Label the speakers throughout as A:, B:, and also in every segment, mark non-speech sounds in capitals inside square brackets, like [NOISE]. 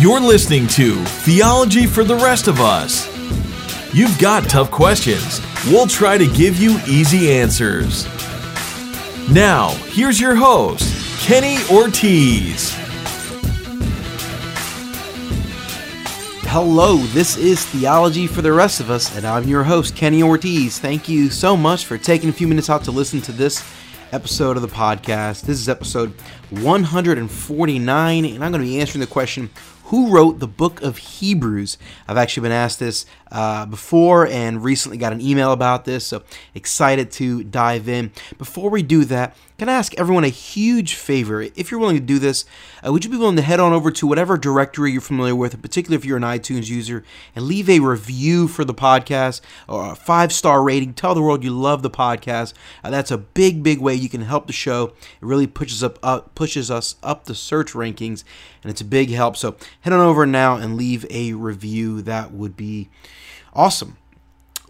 A: You're listening to Theology for the Rest of Us. You've got tough questions. We'll try to give you easy answers. Now, here's your host, Kenny Ortiz.
B: Hello, this is Theology for the Rest of Us, and I'm your host, Kenny Ortiz. Thank you so much for taking a few minutes out to listen to this episode of the podcast. This is episode 149, and I'm going to be answering the question who wrote the book of Hebrews? I've actually been asked this uh, before and recently got an email about this, so excited to dive in. Before we do that, can I ask everyone a huge favor? If you're willing to do this, uh, would you be willing to head on over to whatever directory you're familiar with, particularly if you're an iTunes user, and leave a review for the podcast or a five star rating? Tell the world you love the podcast. Uh, that's a big, big way you can help the show. It really pushes up, up pushes us up the search rankings, and it's a big help. So head on over now and leave a review. That would be awesome.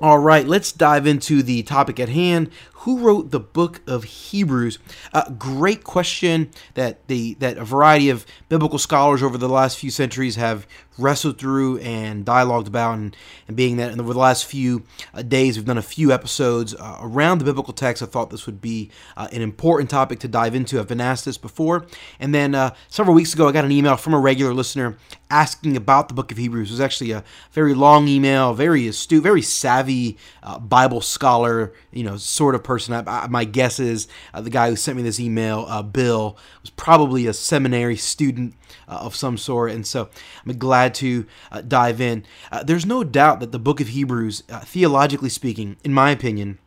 B: All right, let's dive into the topic at hand. Who wrote the book of Hebrews? Uh, great question that the that a variety of biblical scholars over the last few centuries have wrestled through and dialogued about, and, and being that over the last few uh, days we've done a few episodes uh, around the biblical text. I thought this would be uh, an important topic to dive into. I've been asked this before, and then uh, several weeks ago I got an email from a regular listener asking about the book of Hebrews. It was actually a very long email, very astute, very savvy uh, Bible scholar, you know, sort of person. I, I, my guess is uh, the guy who sent me this email, Bill, was probably a seminary student uh, of some sort, and so I'm glad to uh, dive in. Uh, there's no doubt that the book of Hebrews, theologically speaking, in my opinion,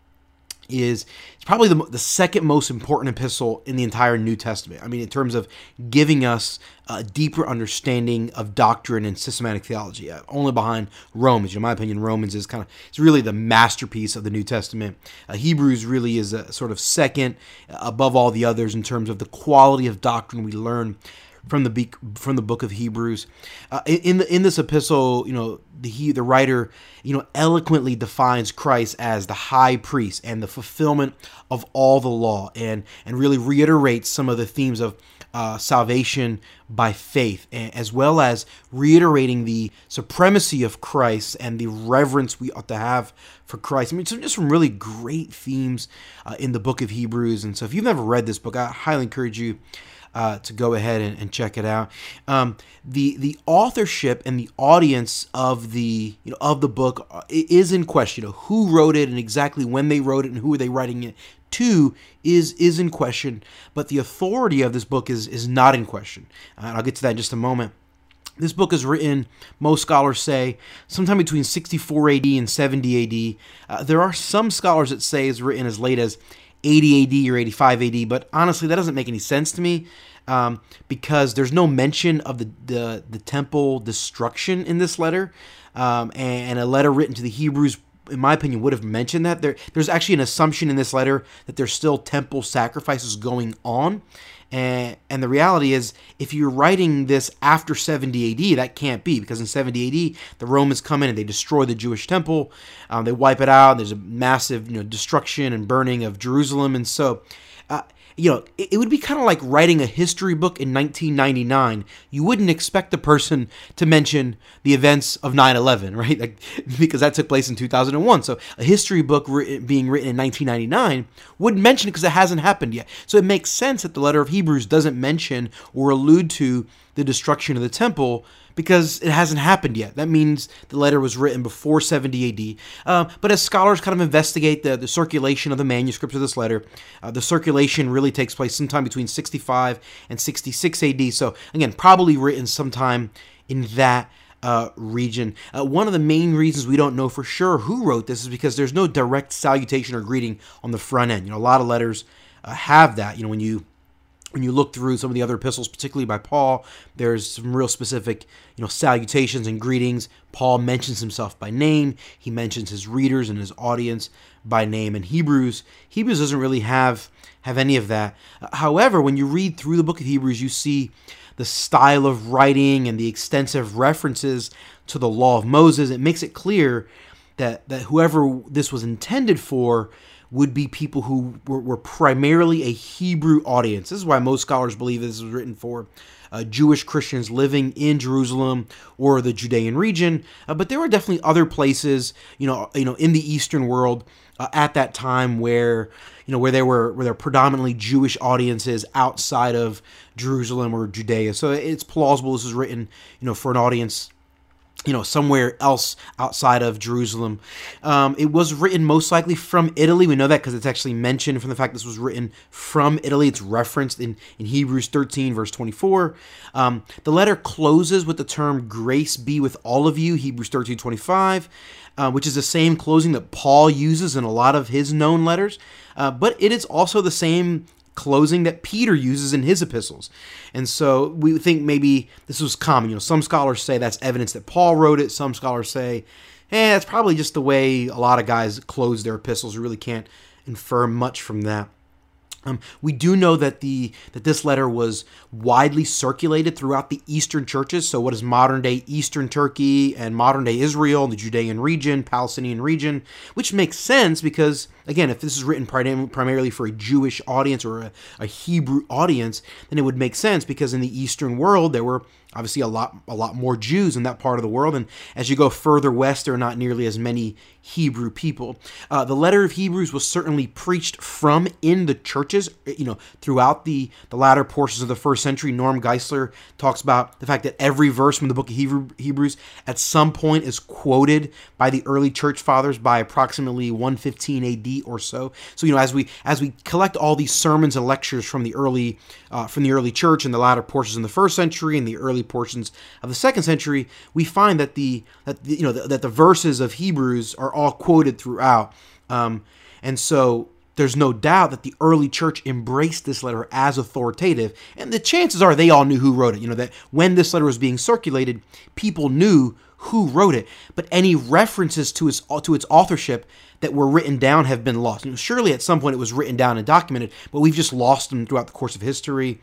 B: is it's probably the, the second most important epistle in the entire New Testament. I mean, in terms of giving us a deeper understanding of doctrine and systematic theology, uh, only behind Romans. In my opinion, Romans is kind of it's really the masterpiece of the New Testament. Uh, Hebrews really is a sort of second uh, above all the others in terms of the quality of doctrine we learn from the from the book of Hebrews. Uh, in the, in this epistle, you know, the he, the writer, you know, eloquently defines Christ as the high priest and the fulfillment of all the law, and and really reiterates some of the themes of uh, salvation by faith, as well as reiterating the supremacy of Christ and the reverence we ought to have for Christ. I mean, just some really great themes uh, in the book of Hebrews. And so, if you've never read this book, I highly encourage you uh, to go ahead and, and check it out. Um, the the authorship and the audience of the you know of the book uh, is in question. You know, who wrote it and exactly when they wrote it and who are they writing it to is is in question. But the authority of this book is is not in question. Uh, and I'll get to that in just a moment. This book is written, most scholars say, sometime between 64 AD and 70 AD. Uh, there are some scholars that say it's written as late as 80 AD or 85 AD, but honestly, that doesn't make any sense to me um, because there's no mention of the, the, the temple destruction in this letter. Um, and, and a letter written to the Hebrews in my opinion, would have mentioned that. There, there's actually an assumption in this letter that there's still temple sacrifices going on. And, and the reality is, if you're writing this after 70 AD, that can't be because in 70 AD, the Romans come in and they destroy the Jewish temple. Um, they wipe it out. There's a massive you know, destruction and burning of Jerusalem. And so, uh, you know, it, would be kind of like writing a history book in 1999. You wouldn't expect the person to mention the events of 9/11, [LAUGHS] right? Like because that took place in 2001. So a history book being written in 1999 wouldn't mention it because it hasn't happened yet. So it makes sense that the letter of Hebrews doesn't mention or allude to the destruction of the temple because it hasn't happened yet. That means the letter was written before 70 AD. Uh, but as scholars kind of investigate the, the circulation of the manuscripts of this letter, uh, the circulation really takes place sometime between 65 and 66 AD. So, again, probably written sometime in that. Uh, region. Uh, one of the main reasons we don't know for sure who wrote this is because there's no direct salutation or greeting on the front end. You know, a lot of letters uh, have that. You know, when you when you look through some of the other epistles, particularly by Paul, there's some real specific, you know, salutations and greetings. Paul mentions himself by name. He mentions his readers and his audience by name. And Hebrews, Hebrews doesn't really have have any of that. However, when you read through the book of Hebrews, you see the style of writing and the extensive references to the law of Moses. It makes it clear that that whoever this was intended for would be people who were, were primarily a Hebrew audience. This is why most scholars believe this was written for uh, Jewish Christians living in Jerusalem or the Judean region. Uh, but there were definitely other places, you know, you know, in the Eastern world uh, at that time where you know where there were where there were predominantly Jewish audiences outside of Jerusalem or Judea. So it's plausible this is written, you know, for an audience you know, somewhere else outside of Jerusalem. Um, it was written most likely from Italy. We know that because it's actually mentioned from the fact this was written from Italy. It's referenced in, in Hebrews 13, verse 24. Um, the letter closes with the term grace be with all of you, Hebrews 13, 25, uh, which is the same closing that Paul uses in a lot of his known letters. Uh, but it is also the same closing that Peter uses in his epistles. And so we think maybe this was common. You know, some scholars say that's evidence that Paul wrote it. Some scholars say, eh, it's probably just the way a lot of guys close their epistles. We really can't infer much from that. Um, we do know that the that this letter was widely circulated throughout the Eastern churches. So, what is modern day Eastern Turkey and modern day Israel, the Judean region, Palestinian region, which makes sense because again, if this is written primarily for a Jewish audience or a, a Hebrew audience, then it would make sense because in the Eastern world there were obviously a lot a lot more Jews in that part of the world, and as you go further west, there are not nearly as many Hebrew people. Uh, the letter of Hebrews was certainly preached from in the churches, you know, throughout the the latter portions of the first century. Norm Geisler talks about the fact that every verse from the book of Hebrew, Hebrews at some point is quoted by the early church fathers by approximately 115 A.D. or so. So you know, as we as we collect all these sermons and lectures from the early uh, from the early church and the latter portions in the first century and the early portions of the second century, we find that the that the, you know the, that the verses of Hebrews are all quoted throughout, um, and so there's no doubt that the early church embraced this letter as authoritative, and the chances are they all knew who wrote it. You know that when this letter was being circulated, people knew who wrote it, but any references to its to its authorship that were written down have been lost. Know, surely at some point it was written down and documented, but we've just lost them throughout the course of history.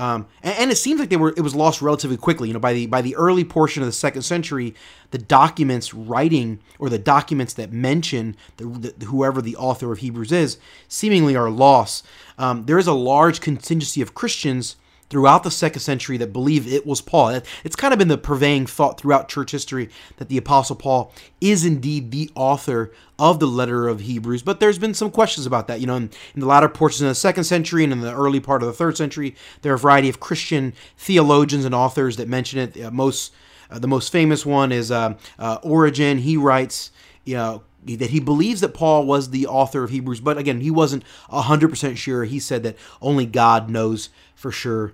B: Um, and, and, it seems like they were it was lost relatively quickly. You know, by the by the early portion of the second century, the documents writing or the documents that mention the, the, whoever the author of Hebrews is seemingly are lost. Um, there is a large contingency of Christians throughout the second century that believe it was Paul. It's kind of been the purveying thought throughout church history that the Apostle Paul is indeed the author of the letter of Hebrews, but there's been some questions about that. You know, in, in, the latter portions of the second century and in the early part of the third century, there are a variety of Christian theologians and authors that mention it. Uh, most, uh, the most famous one is uh, uh Origen. He writes, you know, that he believes that Paul was the author of Hebrews, but again, he wasn't 100% sure. He said that only God knows for sure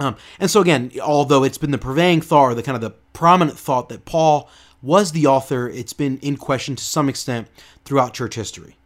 B: um, and so again, although it's been the purveying thought or the kind of the prominent thought that Paul was the author, it's been in question to some extent throughout church history.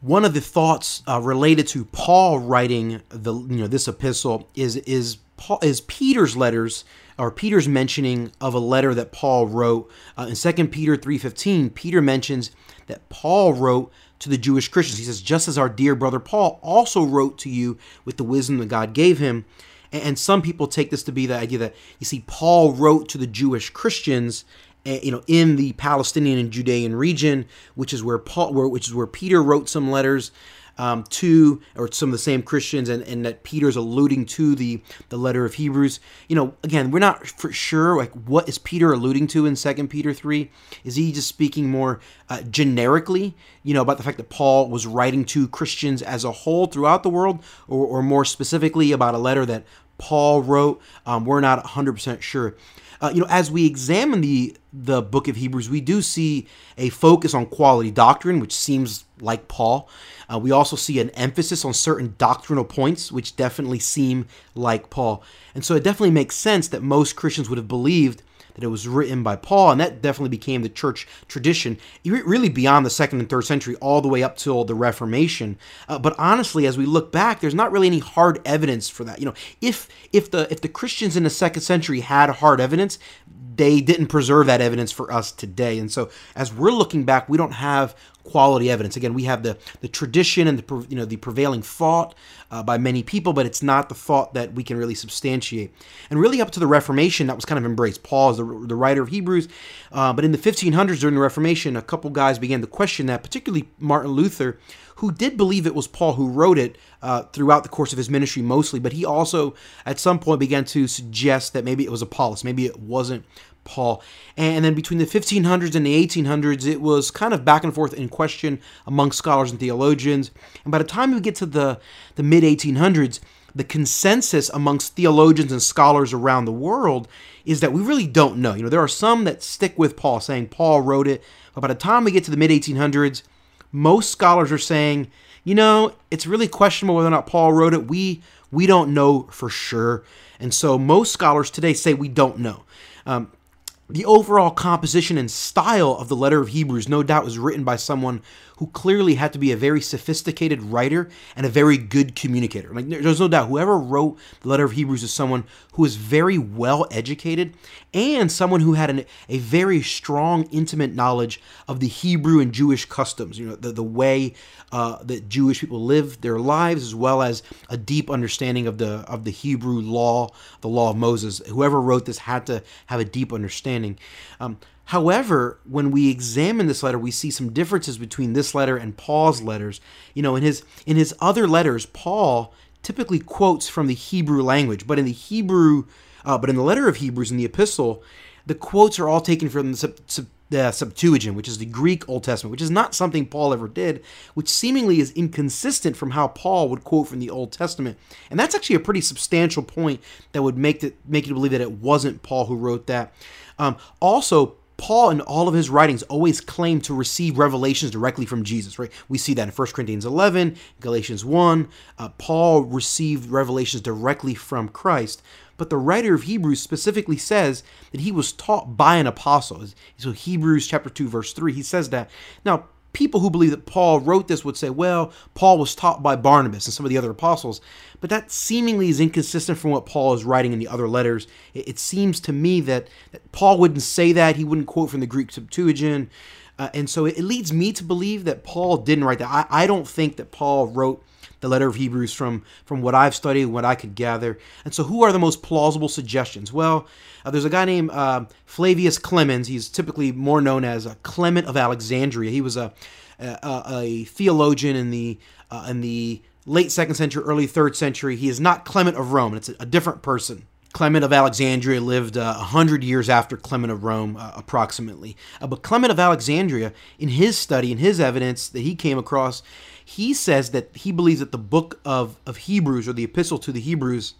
B: One of the thoughts uh, related to Paul writing the you know this epistle is is Paul, is Peter's letters or Peter's mentioning of a letter that Paul wrote uh, in 2 Peter 3:15. Peter mentions that Paul wrote to the Jewish Christians. He says, "Just as our dear brother Paul also wrote to you with the wisdom that God gave him." And some people take this to be the idea that you see Paul wrote to the Jewish Christians, eh, you know, in the Palestinian and Judean region, which is where Paul, where, which is where Peter wrote some letters um, to, or some of the same Christians, and, and that Peter's alluding to the the letter of Hebrews. You know, again, we're not for sure like what is Peter alluding to in Second Peter three. Is he just speaking more uh, generically, you know, about the fact that Paul was writing to Christians as a whole throughout the world, or, or more specifically about a letter that Paul wrote. Um, we're not 100% sure. Uh, you know, as we examine the the book of Hebrews, we do see a focus on quality doctrine, which seems like Paul. Uh, we also see an emphasis on certain doctrinal points, which definitely seem like Paul. And so it definitely makes sense that most Christians would have believed that it was written by Paul, and that definitely became the church tradition, really beyond the second and third century, all the way up till the Reformation. Uh, but honestly, as we look back, there's not really any hard evidence for that. You know, if if the if the Christians in the second century had hard evidence, they didn't preserve that evidence for us today. And so, as we're looking back, we don't have quality evidence. Again, we have the the tradition and the you know the prevailing thought uh, by many people, but it's not the thought that we can really substantiate. And really, up to the Reformation, that was kind of embraced. Paul is the, the writer of Hebrews, uh, but in the 1500s during the Reformation, a couple guys began to question that, particularly Martin Luther, who did believe it was Paul who wrote it uh, throughout the course of his ministry mostly, but he also at some point began to suggest that maybe it was Apollos, maybe it wasn't Paul. And then between the 1500s and the 1800s, it was kind of back and forth in question among scholars and theologians. And by the time we get to the, the mid 1800s, the consensus amongst theologians and scholars around the world is that we really don't know. You know, there are some that stick with Paul, saying Paul wrote it, but by the time we get to the mid 1800s, most scholars are saying, you know, it's really questionable whether or not Paul wrote it. We we don't know for sure, and so most scholars today say we don't know. Um, the overall composition and style of the letter of Hebrews, no doubt, was written by someone who clearly had to be a very sophisticated writer and a very good communicator. Like there's no doubt whoever wrote the letter of Hebrews is someone who is very well educated and someone who had an, a very strong, intimate knowledge of the Hebrew and Jewish customs. You know, the, the way uh, that Jewish people live their lives, as well as a deep understanding of the of the Hebrew law, the law of Moses. Whoever wrote this had to have a deep understanding. Um, However, when we examine this letter, we see some differences between this letter and Paul's letters. You know, in his in his other letters, Paul typically quotes from the Hebrew language, but in the Hebrew, uh, but in the letter of Hebrews in the epistle, the quotes are all taken from the, sub, sub, the Septuagint, which is the Greek Old Testament, which is not something Paul ever did, which seemingly is inconsistent from how Paul would quote from the Old Testament. And that's actually a pretty substantial point that would make it make you believe that it wasn't Paul who wrote that. Um, also, Paul, in all of his writings, always claimed to receive revelations directly from Jesus, right? We see that in 1 Corinthians 11, Galatians 1. Uh, Paul received revelations directly from Christ. But the writer of Hebrews specifically says that he was taught by an apostle. So, Hebrews chapter 2, verse 3, he says that. Now, people who believe that Paul wrote this would say, well, Paul was taught by Barnabas and some of the other apostles, but that seemingly is inconsistent from what Paul is writing in the other letters. It, it seems to me that, that, Paul wouldn't say that, he wouldn't quote from the Greek Septuagint. Uh, and so it, it, leads me to believe that Paul didn't write that. I, I don't think that Paul wrote the letter of Hebrews from from what I've studied, what I could gather. And so, who are the most plausible suggestions? Well, uh, there's a guy named uh, Flavius Clemens. He's typically more known as Clement of Alexandria. He was a a, a theologian in the uh, in the late second century, early third century. He is not Clement of Rome. It's a, a different person. Clement of Alexandria lived uh, a uh, hundred years after Clement of Rome, uh, approximately. Uh, but Clement of Alexandria, in his study, in his evidence that he came across, he says that he believes that the book of, of Hebrews or the epistle to the Hebrews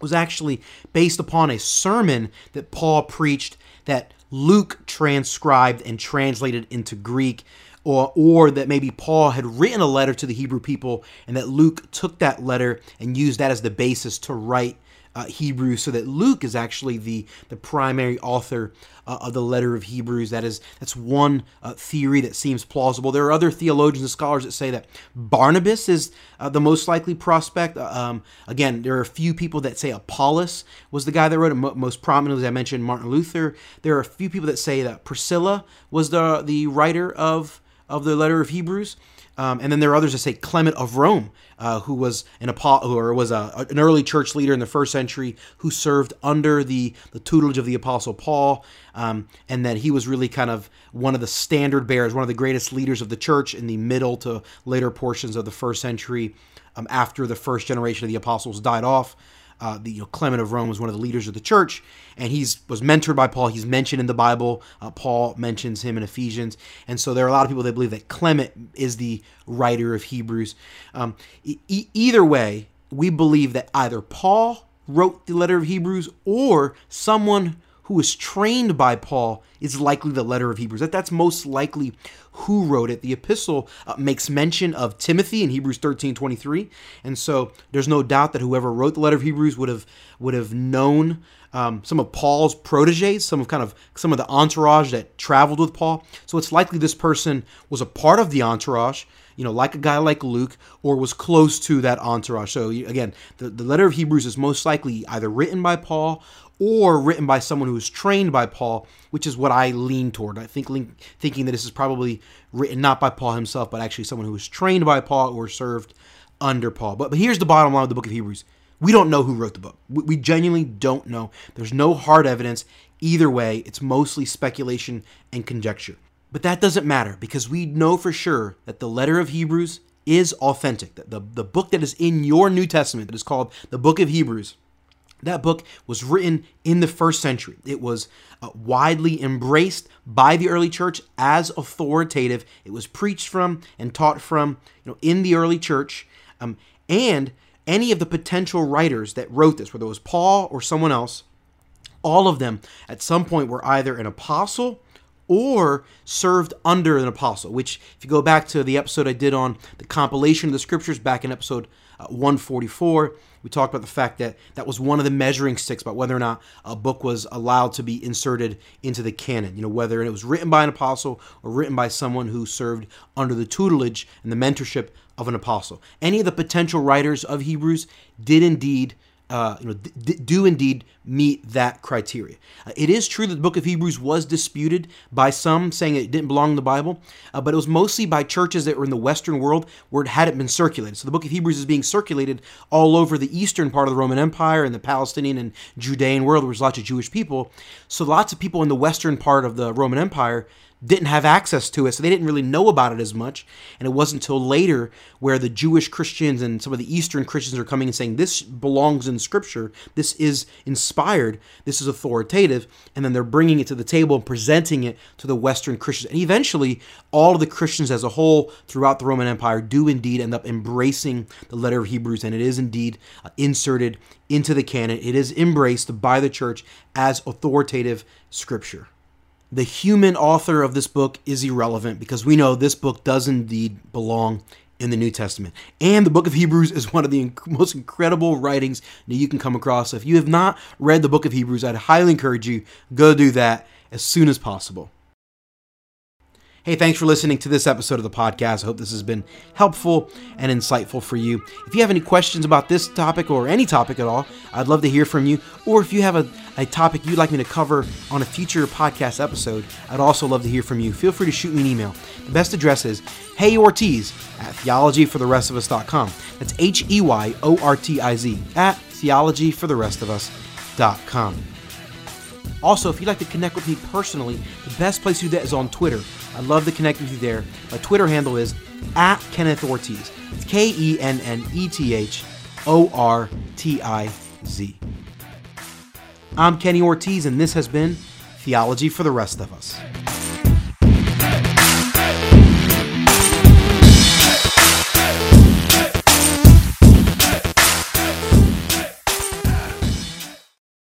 B: was actually based upon a sermon that Paul preached that Luke transcribed and translated into Greek or or that maybe Paul had written a letter to the Hebrew people and that Luke took that letter and used that as the basis to write uh, Hebrews, so that Luke is actually the the primary author uh, of the letter of Hebrews. That is that's one uh, theory that seems plausible. There are other theologians and scholars that say that Barnabas is uh, the most likely prospect. Uh, um, again, there are a few people that say Apollos was the guy that wrote it. most prominently, as I mentioned, Martin Luther. There are a few people that say that Priscilla was the the writer of of the letter of Hebrews. Um, and then there are others that say Clement of Rome, uh, who was an apostle or was a, an early church leader in the first century, who served under the, the tutelage of the apostle Paul, um, and that he was really kind of one of the standard bearers, one of the greatest leaders of the church in the middle to later portions of the first century, um, after the first generation of the apostles died off. Uh, the you know, Clement of Rome was one of the leaders of the church, and he's was mentored by Paul. He's mentioned in the Bible. Uh, Paul mentions him in Ephesians, and so there are a lot of people that believe that Clement is the writer of Hebrews. Um, e- either way, we believe that either Paul wrote the letter of Hebrews or someone who was trained by Paul is likely the letter of Hebrews. That that's most likely who wrote it. The epistle uh, makes mention of Timothy in Hebrews 13, 23. And so there's no doubt that whoever wrote the letter of Hebrews would have would have known um, some of Paul's proteges, some of kind of some of the entourage that traveled with Paul. So it's likely this person was a part of the entourage, you know, like a guy like Luke, or was close to that entourage. So again, the, the letter of Hebrews is most likely either written by Paul or written by someone who was trained by Paul, which is what I lean toward. I think thinking that this is probably written not by Paul himself, but actually someone who was trained by Paul or served under Paul. But, but here's the bottom line of the book of Hebrews. We don't know who wrote the book. We, we genuinely don't know. There's no hard evidence. Either way, it's mostly speculation and conjecture. But that doesn't matter because we know for sure that the letter of Hebrews is authentic. The, the, the book that is in your New Testament, that is called the book of Hebrews, that book was written in the first century. It was uh, widely embraced by the early church as authoritative. It was preached from and taught from, you know, in the early church. Um, and any of the potential writers that wrote this, whether it was Paul or someone else, all of them at some point were either an apostle or served under an apostle, which, if you go back to the episode I did on the compilation of the scriptures back in episode uh, 144, we talked about the fact that that was one of the measuring sticks about whether or not a book was allowed to be inserted into the canon. You know, whether it was written by an apostle or written by someone who served under the tutelage and the mentorship of an apostle. Any of the potential writers of Hebrews did indeed uh, you know, d- do indeed meet that criteria. Uh, it is true that the book of Hebrews was disputed by some, saying it didn't belong in the Bible, uh, but it was mostly by churches that were in the Western world where it hadn't been circulated. So the book of Hebrews is being circulated all over the eastern part of the Roman Empire and the Palestinian and Judean world, where there's lots of Jewish people. So lots of people in the western part of the Roman Empire didn't have access to it, so they didn't really know about it as much. And it wasn't until later where the Jewish Christians and some of the Eastern Christians are coming and saying, This belongs in Scripture, this is inspired, this is authoritative. And then they're bringing it to the table and presenting it to the Western Christians. And eventually, all of the Christians as a whole throughout the Roman Empire do indeed end up embracing the letter of Hebrews, and it is indeed uh, inserted into the canon. It is embraced by the church as authoritative Scripture the human author of this book is irrelevant because we know this book does indeed belong in the New Testament. And the book of Hebrews is one of the most incredible writings that you can come across. So if you have not read the book of Hebrews, I'd highly encourage you go do that as soon as possible. Hey, thanks for listening to this episode of the podcast. I hope this has been helpful and insightful for you. If you have any questions about this topic or any topic at all, I'd love to hear from you. Or if you have a, a topic you'd like me to cover on a future podcast episode, I'd also love to hear from you. Feel free to shoot me an email. The best address is heyortiz at theologyfortherestofus.com. That's H E Y O R T I Z at theologyfortherestofus.com. Also, if you'd like to connect with me personally, the best place to do that is on Twitter. I'd love to connect with you there. My Twitter handle is at Kenneth Ortiz. It's K E N N E T H O R T I Z. I'm Kenny Ortiz, and this has been Theology for the Rest of Us.